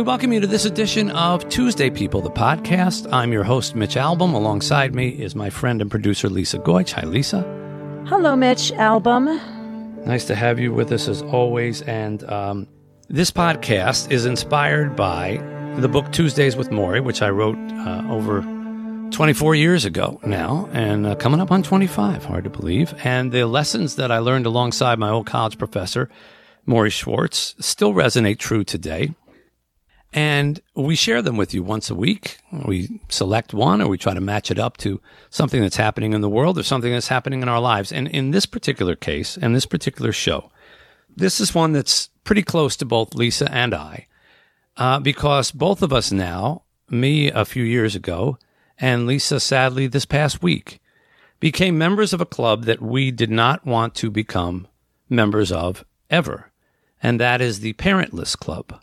We welcome you to this edition of Tuesday People, the podcast. I'm your host, Mitch Albom. Alongside me is my friend and producer, Lisa Goich. Hi, Lisa. Hello, Mitch Albom. Nice to have you with us as always. And um, this podcast is inspired by the book Tuesdays with Morrie, which I wrote uh, over 24 years ago now, and uh, coming up on 25, hard to believe. And the lessons that I learned alongside my old college professor, Morrie Schwartz, still resonate true today. And we share them with you once a week. We select one or we try to match it up to something that's happening in the world or something that's happening in our lives. And in this particular case, and this particular show, this is one that's pretty close to both Lisa and I, uh, because both of us now, me a few years ago, and Lisa sadly this past week, became members of a club that we did not want to become members of ever. And that is the Parentless Club.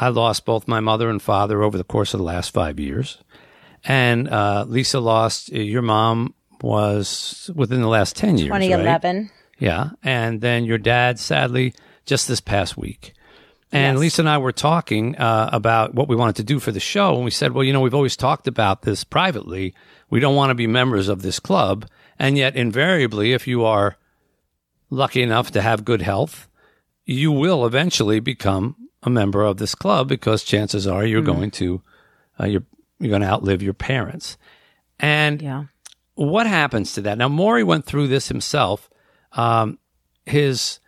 I lost both my mother and father over the course of the last five years. And uh, Lisa lost, uh, your mom was within the last 10 years. 2011. Right? Yeah. And then your dad, sadly, just this past week. And Yes. Lisa and I were talking uh, about what we wanted to do for the show. And we said, well, you know, we've always talked about this privately. We don't want to be members of this club. And yet, invariably, if you are lucky enough to have good health, you will eventually become a member of this club because chances are you're going to uh, you're you're going to outlive your parents. And Yeah. what happens to that? Now, Morrie went through this himself. Um, his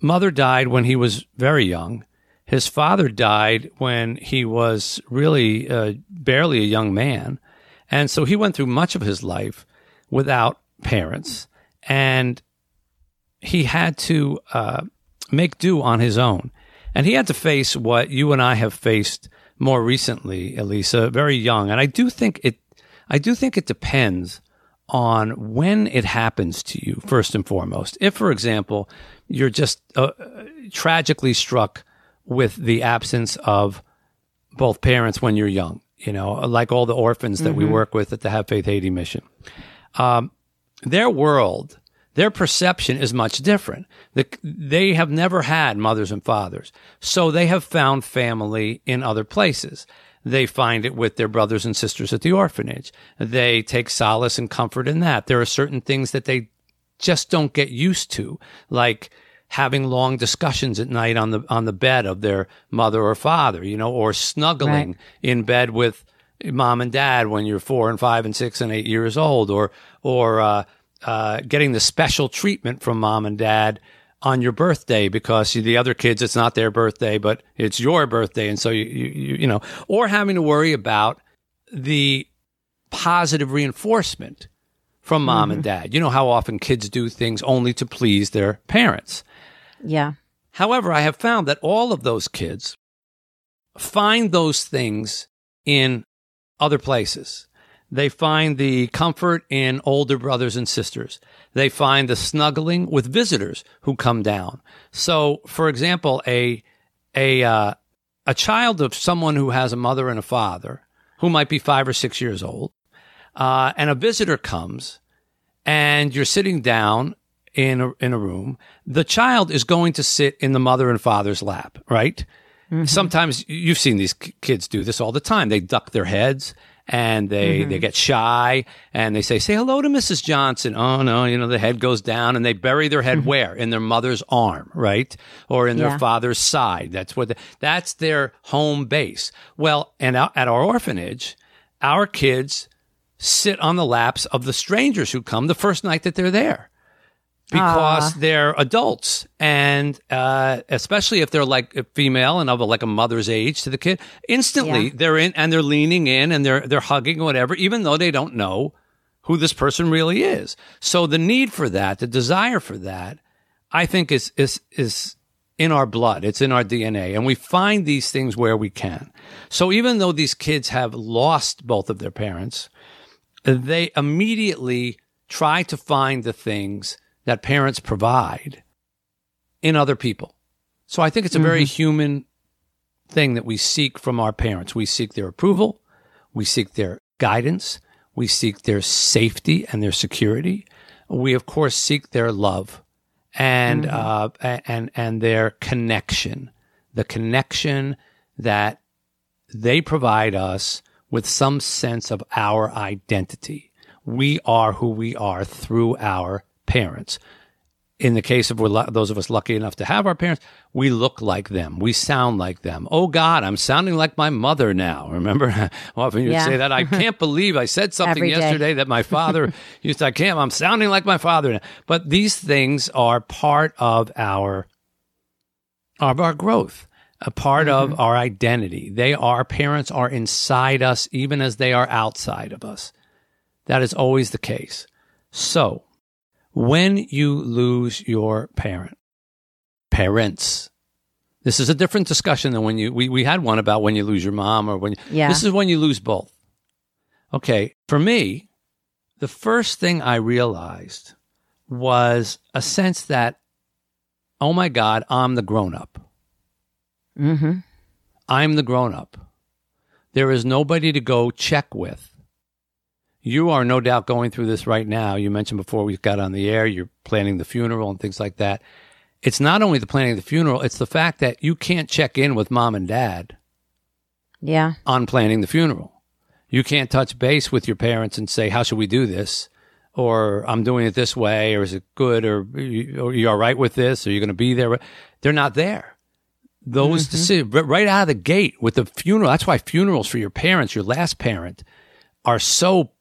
mother died when he was very young. His father died when he was really uh, barely a young man. And so he went through much of his life without parents. And he had to uh, make do on his own. And he had to face what you and I have faced more recently, Elisa, very young. And I do think it, I do think it depends on when it happens to you, first and foremost. If, for example, you're just uh, tragically struck with the absence of both parents when you're young, you know, like all the orphans that we work with at the Have Faith Haiti mission. Um, their world, their perception is much different. The, they have never had mothers and fathers, so they have found family in other places. They find it with their brothers and sisters at the orphanage. They take solace and comfort in that. There are certain things that they just don't get used to, like having long discussions at night on the on the bed of their mother or father, you know, or snuggling in bed with mom and dad when you're four and five and six and eight years old, or or uh, uh, getting the special treatment from mom and dad on your birthday because the other kids it's not their birthday but it's your birthday and so you you, you, you know or having to worry about the positive reinforcement from mom and dad you know how often kids do things only to please their parents Yeah. However, I have found that all of those kids find those things in other places. They find the comfort in older brothers and sisters. They find the snuggling with visitors who come down. So, for example, a a uh, a child of someone who has a mother and a father who might be five or six years old, uh, and a visitor comes, and you're sitting down in a, in a room, the child is going to sit in the mother and father's lap, right? Sometimes you've seen these k- kids do this all the time. They duck their heads and they, they mm-hmm. get shy and they say, say hello to Mrs. Johnson. Oh no, you know, the head goes down and they bury their head mm-hmm. where? In their mother's arm, right? Or in their Yeah. father's side. That's what, the, that's their home base. Well, and at our orphanage, our kids sit on the laps of the strangers who come the first night that they're there. Because they're adults and uh, especially if they're like a female and of a, like a mother's age to the kid instantly Yeah. they're in and they're leaning in and they're they're hugging or whatever even though they don't know who this person really is. So the need for that the desire for that i think is is is in our blood. It's in our dna and we find these things where we can. So even though these kids have lost both of their parents they immediately try to find the things that parents provide in other people. So I think it's a very human thing that we seek from our parents. We seek their approval, we seek their guidance, we seek their safety and their security. We of course seek their love and uh, and and their connection, the connection that they provide us with some sense of our identity. We are who we are through our parents. In the case of those of us lucky enough to have our parents, we look like them. We sound like them. Oh God, I'm sounding like my mother now. Remember, often you'd Yeah. say that. I can't believe I said something yesterday that my father used to. I can't. I'm sounding like my father now. But these things are part of our of our growth, a part of mm-hmm. our identity. They are, parents are inside us even as they are outside of us. That is always the case. So, when you lose your parent, parents, this is a different discussion than when you, we, we had one about when you lose your mom or when, Yeah. this is when you lose both. Okay. For me, the first thing I realized was a sense that, oh my God, I'm the grown up. Mm-hmm. I'm the grown up. There is nobody to go check with. You are no doubt going through this right now. You mentioned before we got on the air, you're planning the funeral and things like that. It's not only the planning of the funeral, it's the fact that you can't check in with mom and dad Yeah. on planning the funeral. You can't touch base with your parents and say, "How should we do this?" or "I'm doing it this way," or "Is it good?" or "You- "Are you all right with this?" Are you going to be there? They're not there. Those mm-hmm. decisions right out of the gate with the funeral. That's why funerals for your parents, your last parent, are so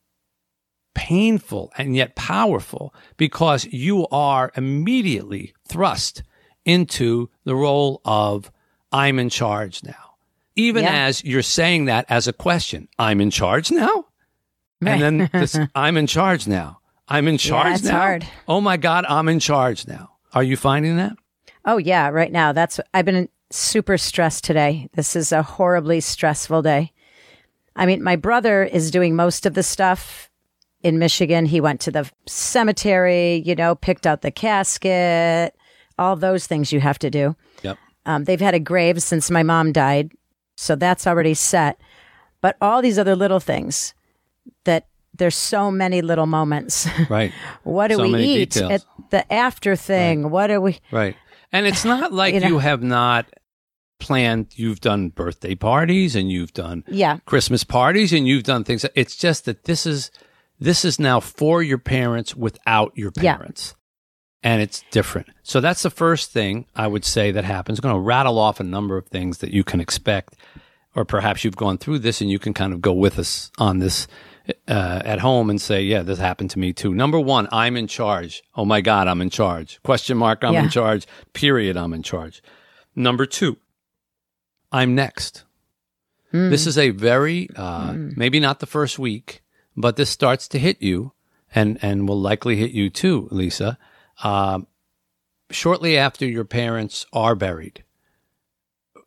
painful and yet powerful because you are immediately thrust into the role of I'm in charge now. Even Yeah. as you're saying that as a question, I'm in charge now? And then this, I'm in charge now. I'm in charge it's now. hard. Oh my God, I'm in charge now. Are you finding that? Oh yeah, right now. That's I've been super stressed today. This is a horribly stressful day. I mean, my brother is doing most of the stuff in Michigan. He went to the cemetery, you know, picked out the casket, all those things you have to do. Yep. Um, they've had a grave since my mom died, so that's already set. But all these other little things that there's so many little moments. Right. what do So we eat? details. At the after thing. What do we? Right. And it's not like You you, have not planned, you've done birthday parties and you've done Yeah. Christmas parties and you've done things. It's just that this is this is now for your parents without your Yeah. parents. And it's different. So that's the first thing I would say that happens. I'm going to rattle off a number of things that you can expect, or perhaps you've gone through this and you can kind of go with us on this uh, at home and say, yeah, this happened to me too. Number one, I'm in charge. Oh my God, I'm in charge. Question mark, I'm Yeah. in charge. Period, I'm in charge. Number two, I'm next. This is a very, uh, maybe not the first week, but this starts to hit you and, and will likely hit you too, Lisa. Um, shortly after your parents are buried,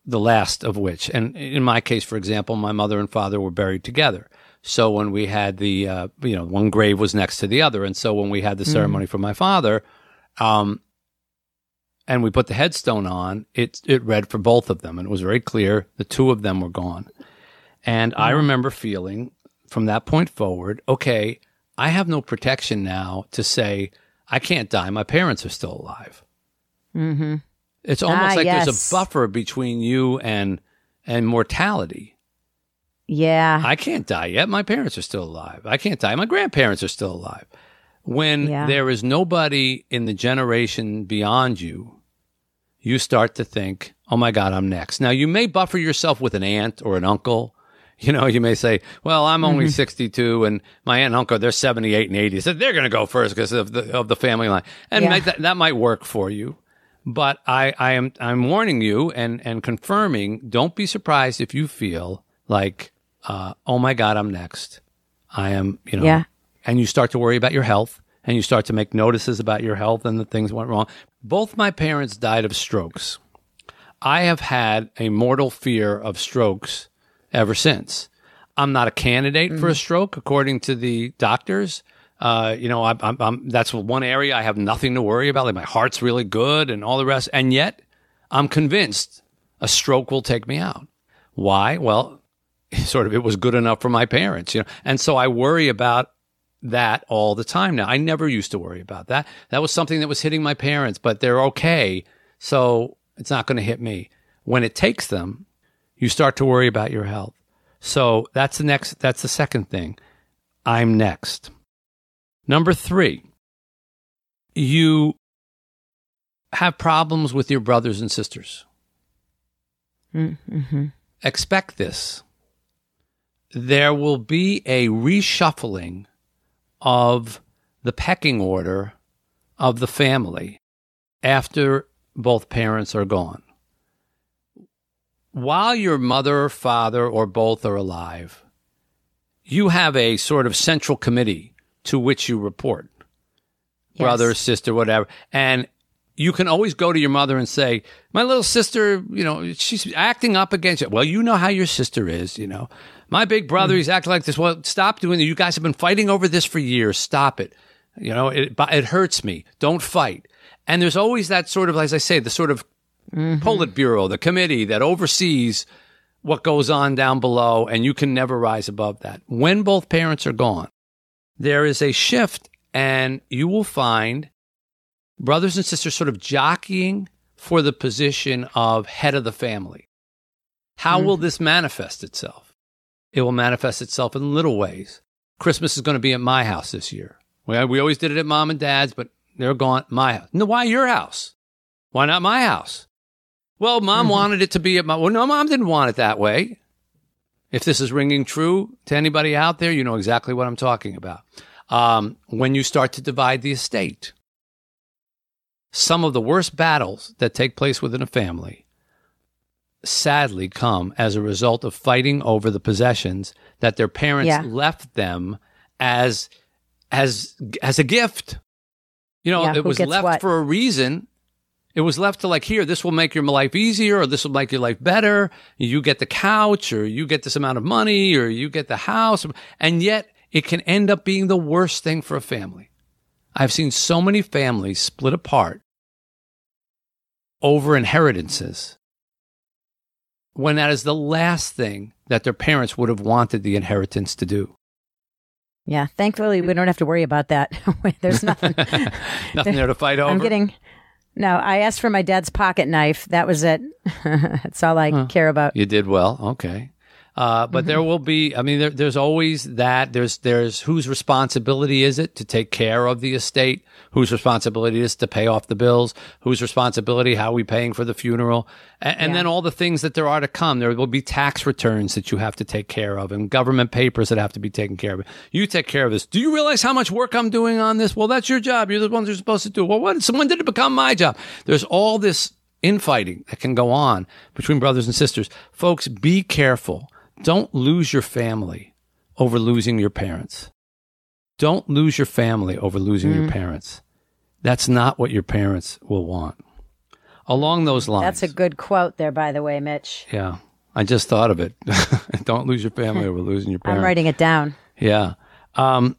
the last of which, and in my case, for example, my mother and father were buried together. So when we had the, uh, you know, one grave was next to the other. And so when we had the ceremony for my father, um, and we put the headstone on, it, it read for both of them. And it was very clear the two of them were gone. And I remember feeling from that point forward, okay, I have no protection now to say, I can't die. My parents are still alive. Mm-hmm. It's almost Ah, like there's a buffer between you and and mortality. Yeah. I can't die yet. My parents are still alive. I can't die. My grandparents are still alive. When Yeah. there is nobody in the generation beyond you, you start to think, "Oh my God, I'm next." Now you may buffer yourself with an aunt or an uncle. You know, you may say, well, I'm only 62 and my aunt and uncle, they're 78 and 80. So they're going to go first because of the, of the family line. And Yeah. that, that might work for you. But I, I am, I'm warning you and, and confirming, don't be surprised if you feel like, uh, oh my God, I'm next. I am, you know, Yeah. and you start to worry about your health and you start to make notices about your health and the things went wrong. Both my parents died of strokes. I have had a mortal fear of strokes ever since. I'm not a candidate for a stroke, according to the doctors. Uh, you know, I'm, I'm, I'm, that's one area I have nothing to worry about. Like my heart's really good and all the rest. And yet, I'm convinced a stroke will take me out. Why? Well, sort of it was good enough for my parents, you know. And so I worry about that all the time now. I never used to worry about that. That was something that was hitting my parents, but they're okay. So it's not going to hit me. When it takes them, you start to worry about your health. So that's the next, that's the second thing. I'm next. Number three, you have problems with your brothers and sisters. Mm-hmm. Expect this. There will be a reshuffling of the pecking order of the family after both parents are gone. While your mother, father, or both are alive, you have a sort of central committee to which you report Yes. brother, sister, whatever. And you can always go to your mother and say, My little sister, you know, she's acting up against you. Well, you know how your sister is, you know. My big brother, he's acting like this. Well, stop doing it. You guys have been fighting over this for years. Stop it. You know, it, it hurts me. Don't fight. And there's always that sort of, as I say, the sort of Mm-hmm. Politburo, the committee that oversees what goes on down below, and you can never rise above that. When both parents are gone, there is a shift, and you will find brothers and sisters sort of jockeying for the position of head of the family. How will mm-hmm. this manifest itself? It will manifest itself in little ways. Christmas is going to be at my house this year. We, we always did it at mom and dad's, but they're gone. My house. No, why your house? Why not my house? Well, mom wanted it to be at my. Well, no, mom didn't want it that way. If this is ringing true to anybody out there, you know exactly what I'm talking about. Um, when you start to divide the estate, some of the worst battles that take place within a family sadly come as a result of fighting over the possessions that their parents Yeah. left them as as as a gift. You know, Yeah, it was left what? for a reason. It was left to like here, this will make your life easier, or this will make your life better. You get the couch, or you get this amount of money, or you get the house, and yet it can end up being the worst thing for a family. I've seen so many families split apart over inheritances when that is the last thing that their parents would have wanted the inheritance to do. Yeah. Thankfully, we don't have to worry about that. There's nothing. Nothing there to fight over. I'm getting. No, I asked for my dad's pocket knife. That was it. That's all I care about. You did well. Okay. Uh, but there will be. I mean, there, there's always that. There's there's whose responsibility is it to take care of the estate? Whose responsibility is to pay off the bills? Whose responsibility? How are we paying for the funeral? And, and Yeah. then all the things that there are to come. There will be tax returns that you have to take care of, and government papers that have to be taken care of. You take care of this. Do you realize how much work I'm doing on this? Well, that's your job. You're the ones who are supposed to do. it. Well, what? Someone did it become my job. There's all this infighting that can go on between brothers and sisters. Folks, be careful. Don't lose your family over losing your parents. Don't lose your family over losing your parents. That's not what your parents will want. Along those lines. That's a good quote there, by the way, Mitch. Yeah. I just thought of it. Don't lose your family over losing your parents. I'm writing it down. Yeah. Um,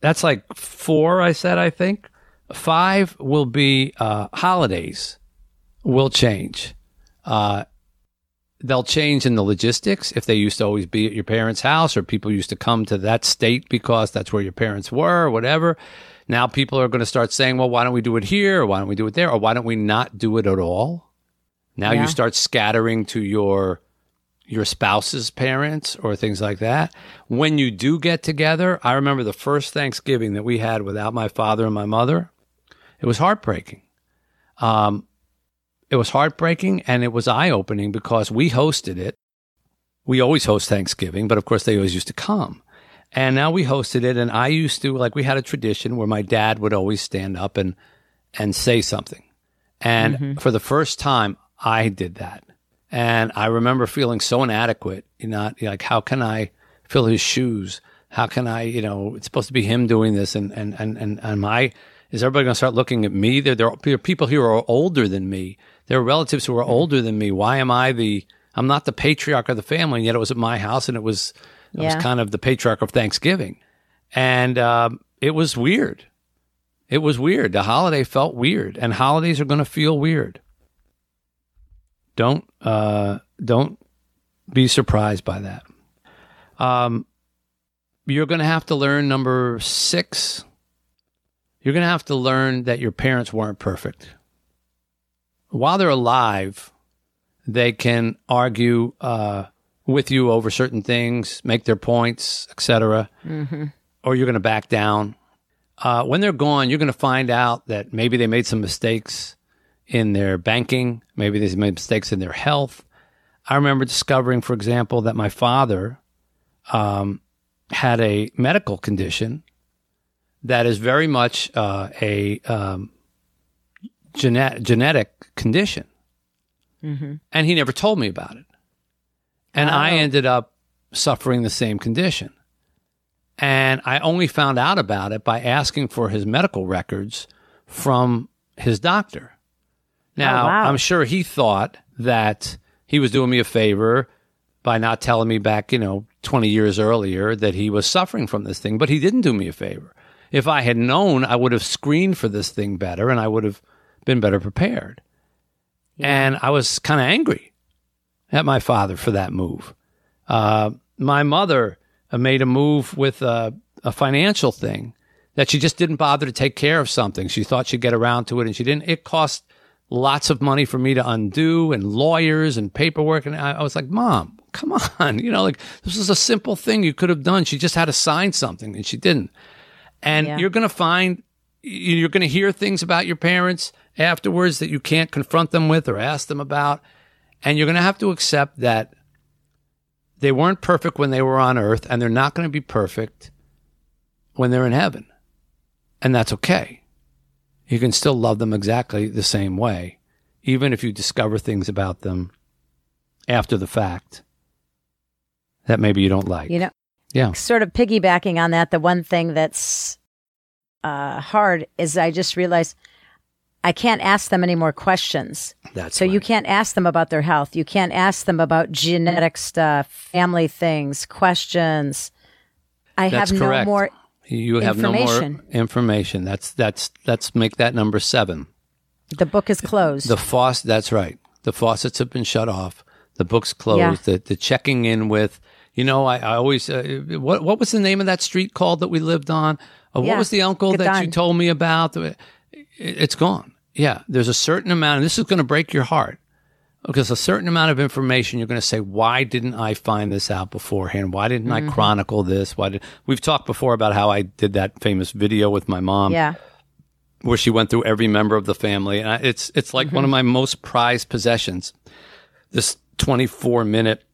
that's like four, I said, I think. Five will be uh, holidays will change. Uh, they'll change in the logistics. If they used to always be at your parents' house or people used to come to that state because that's where your parents were or whatever. Now people are going to start saying, well, why don't we do it here? Or why don't we do it there? Or why don't we not do it at all? Now Yeah. you start scattering to your your spouse's parents or things like that. When you do get together, I remember the first Thanksgiving that we had without my father and my mother. It was heartbreaking. Um, it was heartbreaking and it was eye opening because we hosted it we always host Thanksgiving, but of course they always used to come. And now we hosted it, and I used to like we had a tradition where my dad would always stand up and and say something. And mm-hmm. for the first time, I did that, and I remember feeling so inadequate. You know, like how can I fill his shoes? How can I? You know, it's supposed to be him doing this, and and and and am I? Is everybody going to start looking at me? There, there are people here who are older than me. There are relatives who are older than me. Why am I the? I'm not the patriarch of the family, and yet it was at my house, and it was it was kind of the patriarch of Thanksgiving, and um, it was weird. It was weird. The holiday felt weird, and holidays are going to feel weird. Don't uh, don't be surprised by that. Um, you're going to have to learn number six. You're going to have to learn that your parents weren't perfect. While they're alive, they can argue uh, with you over certain things, make their points, etc. Or you're going to back down. Uh, when they're gone, you're going to find out that maybe they made some mistakes in their banking, maybe they made mistakes in their health. I remember discovering, for example, that my father um, had a medical condition that is very much uh, a um, gene- genetic condition. And he never told me about it. And I Oh. ended up suffering the same condition. And I only found out about it by asking for his medical records from his doctor. Now, Oh, wow. I'm sure he thought that he was doing me a favor by not telling me back, you know, 20 years earlier that he was suffering from this thing, but he didn't do me a favor. If I had known, I would have screened for this thing better and I would have been better prepared. And I was kind of angry at my father for that move. Uh, my mother uh, made a move with a, a financial thing that she just didn't bother to take care of something. She thought she'd get around to it and she didn't. It cost lots of money for me to undo and lawyers and paperwork. And I, I was like, Mom, come on. You know, like this is a simple thing you could have done. She just had to sign something and she didn't. And Yeah. you're going to find, you're going to hear things about your parents afterwards that you can't confront them with or ask them about. And you're going to have to accept that they weren't perfect when they were on earth and they're not going to be perfect when they're in heaven. And that's okay. You can still love them exactly the same way, even if you discover things about them after the fact that maybe you don't like. You know, yeah. sort of piggybacking on that, the one thing that's uh, hard is I just realized I can't ask them any more questions. That's So you can't ask them about their health. You can't ask them about genetic stuff, family things, questions. I That's have correct. no more. You have no more information. information. That's that's let's make that number seven. The book is closed. The faucet. That's right. The faucets have been shut off. The book's closed. The the checking in with. You know, I, I always. Uh, what what was the name of that street called that we lived on? Uh, what was the uncle that you told me about? It- It's gone. Yeah, there's a certain amount, and this is going to break your heart because a certain amount of information you're going to say, why didn't I find this out beforehand? Why didn't Mm-hmm. I chronicle this? Why did we've talked before about how I did that famous video with my mom yeah. where she went through every member of the family. And I, it's it's like one of my most prized possessions. This 24 minute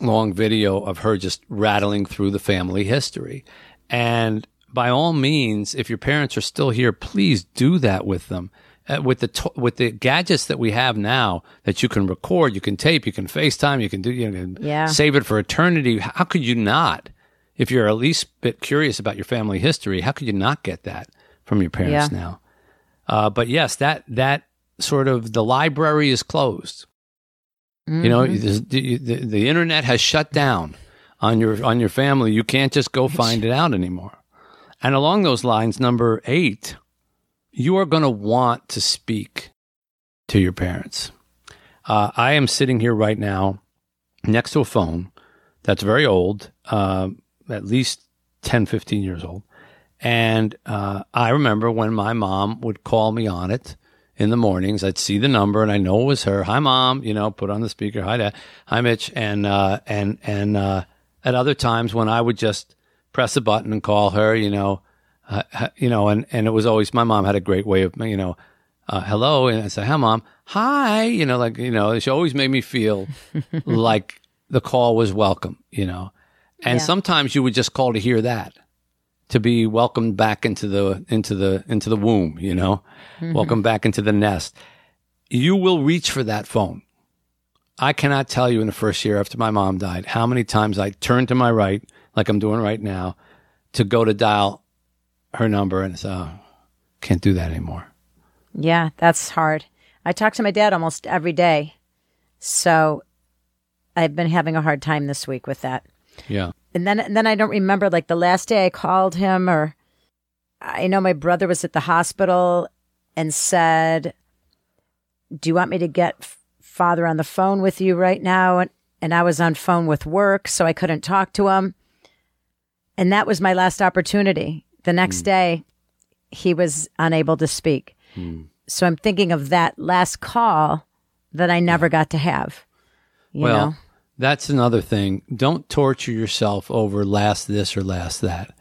long video of her just rattling through the family history. And by all means, if your parents are still here, please do that with them. Uh, with the to- with the gadgets that we have now, that you can record, you can tape, you can FaceTime, you can do, you can Yeah. save it for eternity. How could you not? If you're at least bit curious about your family history, how could you not get that from your parents Yeah. now? Uh, but yes, that that sort of the library is closed. You know, Mm-hmm. the, the, the internet has shut down on your on your family. You can't just go find it out anymore. And along those lines, number eight, you are going to want to speak to your parents. Uh, I am sitting here right now next to a phone that's very old, uh, at least 10, 15 years old. And uh, I remember when my mom would call me on it in the mornings. I'd see the number and I know it was her. Hi, mom. You know, put on the speaker. Hi, dad. Hi, Mitch. And uh, and and uh, at other times when I would just press a button and call her, you know, uh, you know, and and it was always my mom had a great way of you know. Uh, hello, and I say, "Hi, mom." Hi, you know, like you know, she always made me feel like the call was welcome, you know. And Yeah. sometimes you would just call to hear that, to be welcomed back into the into the into the womb, you know, mm-hmm. welcome back into the nest. You will reach for that phone. I cannot tell you in the first year after my mom died how many times I turned to my right, like I'm doing right now, to go to dial her number and say, oh, can't do that anymore. Yeah, that's hard. I talk to my dad almost every day. So I've been having a hard time this week with that. Yeah. And then and then I don't remember like the last day I called him or I know my brother was at the hospital and said, "Do you want me to get father on the phone with you right now?" And and I was on phone with work, so I couldn't talk to him. And that was my last opportunity. The next hmm. day, he was unable to speak. Hmm. So I'm thinking of that last call that I never got to have. You well, know? That's another thing. Don't torture yourself over last this or last that.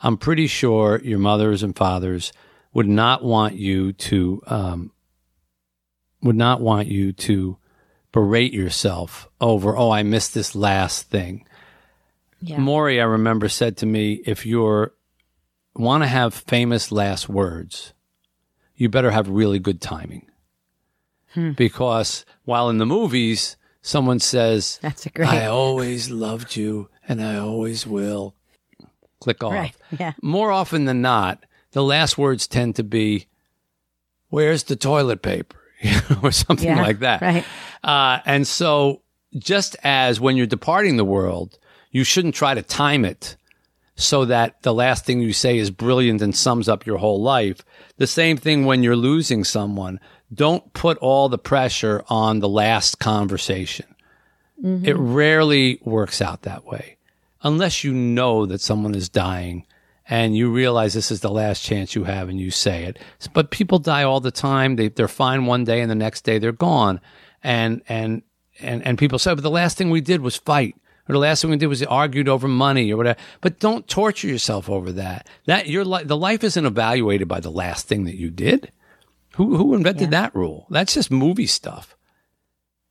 I'm pretty sure your mothers and fathers would not want you to um, would not want you to berate yourself over. Oh, I missed this last thing. Yeah. Morrie, I remember, said to me, if you're want to have famous last words, you better have really good timing. Because while in the movies, someone says, That's a great. I always loved you and I always will. Click off. Right. Yeah. More often than not, the last words tend to be, Where's the toilet paper? or something Yeah, like that. right. Uh, and so, just as when you're departing the world, you shouldn't try to time it so that the last thing you say is brilliant and sums up your whole life. The same thing when you're losing someone. Don't put all the pressure on the last conversation. Mm-hmm. It rarely works out that way unless you know that someone is dying and you realize this is the last chance you have and you say it. But people die all the time. They, they're fine one day and the next day they're gone. And, and, and, and people say, oh, but the last thing we did was fight. Or the last thing we did was argued over money or whatever. But don't torture yourself over that. That your li- the life isn't evaluated by the last thing that you did. Who who invented that rule? That's just movie stuff.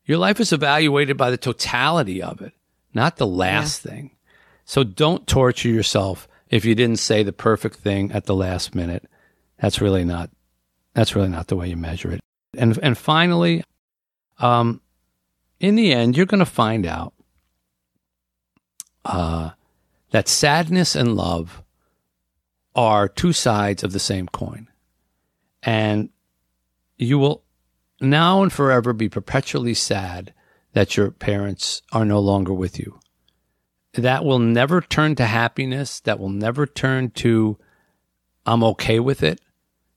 Your life is evaluated by the totality of it, not the last thing. So don't torture yourself if you didn't say the perfect thing at the last minute. That's really not that's really not the way you measure it. And and finally, um, in the end, you're going to find out uh, that sadness and love are two sides of the same coin, and you will now and forever be perpetually sad that your parents are no longer with you. That will never turn to happiness. That will never turn to, I'm okay with it.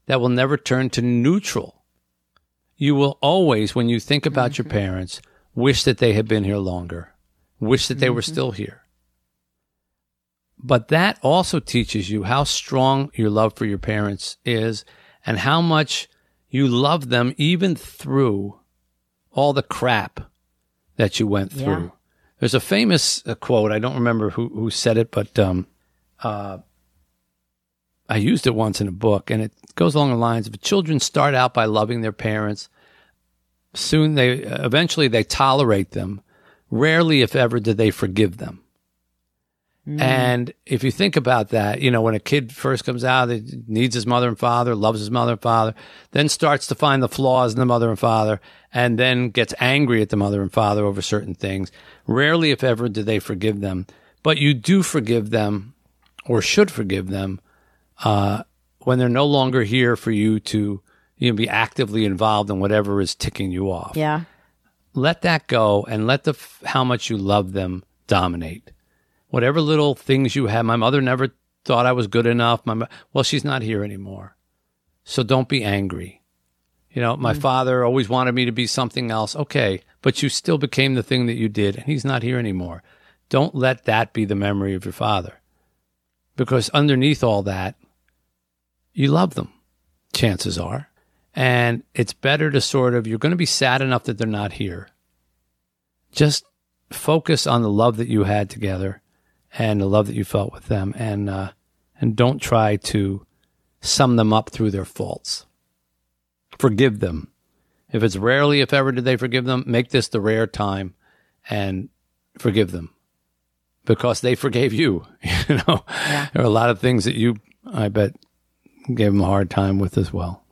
That will never turn to neutral. You will always, when you think about your mm-hmm. parents, wish that they had been here longer, wish that they were mm-hmm. still here. But that also teaches you how strong your love for your parents is and how much you love them even through all the crap that you went Yeah. through. There's a famous uh, quote. I don't remember who, who said it, but um, uh, I used it once in a book, and it goes along the lines of children start out by loving their parents. Soon they, eventually, they tolerate them. Rarely, if ever, do they forgive them. And if you think about that, you know, when a kid first comes out, he needs his mother and father, loves his mother and father, then starts to find the flaws in the mother and father, and then gets angry at the mother and father over certain things. Rarely, if ever, do they forgive them. But you do forgive them, or should forgive them, uh, when they're no longer here for you to you know, be actively involved in whatever is ticking you off Yeah. let that go and let the f- how much you love them dominate. Whatever little things you have, my mother never thought I was good enough. My mo- well, she's not here anymore, so don't be angry. You know, my mm. father always wanted me to be something else. Okay, but you still became the thing that you did, and he's not here anymore. Don't let that be the memory of your father, because underneath all that, you love them. Chances are, and it's better to sort of you're going to be sad enough that they're not here just focus on the love that you had together and the love that you felt with them and uh, and don't try to sum them up through their faults forgive them if it's rarely if ever did they forgive them make this the rare time and forgive them because they forgave you. You know, Yeah. there are a lot of things that you, I bet, gave them a hard time with as well.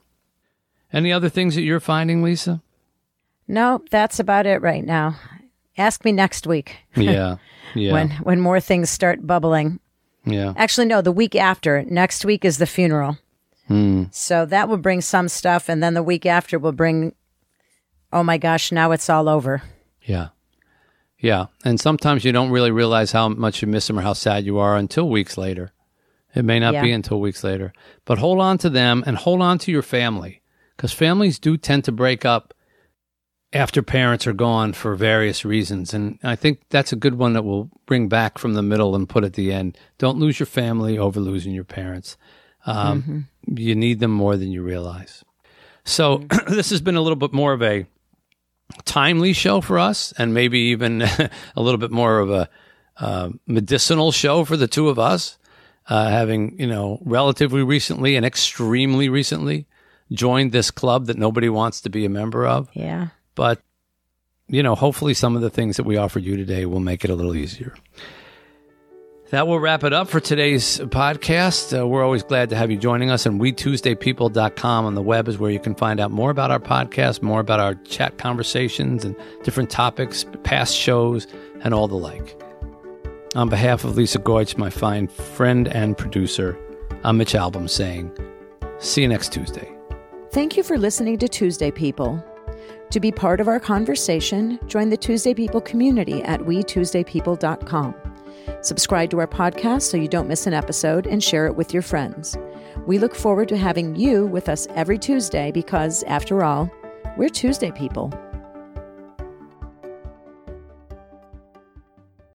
Any other things that you're finding, Lisa? No, that's about it right now. Ask me next week Yeah, yeah, when when more things start bubbling. yeah. Actually, no, the week after. Next week is the funeral. Hmm. So that will bring some stuff, and then the week after will bring. Oh my gosh! Now it's all over. Yeah. Yeah. And sometimes you don't really realize how much you miss them or how sad you are until weeks later. It may not be until weeks later. But hold on to them and hold on to your family because families do tend to break up after parents are gone for various reasons. And I think that's a good one that we'll bring back from the middle and put at the end. Don't lose your family over losing your parents. Um, You need them more than you realize. So this has been a little bit more of a timely show for us, and maybe even a little bit more of a uh, medicinal show for the two of us, uh, having you know relatively recently and extremely recently joined this club that nobody wants to be a member of. Yeah. But you know, hopefully, some of the things that we offered you today will make it a little easier. That will wrap it up for today's podcast. Uh, we're always glad to have you joining us, and WeTuesdayPeople.com on the web is where you can find out more about our podcast, more about our chat conversations and different topics, past shows, and all the like. On behalf of Lisa Goich, my fine friend and producer, I'm Mitch Albom saying, see you next Tuesday. Thank you for listening to Tuesday People. To be part of our conversation, join the Tuesday People community at WeTuesdayPeople.com. Subscribe to our podcast so you don't miss an episode and share it with your friends. We look forward to having you with us every Tuesday because, after all, we're Tuesday people.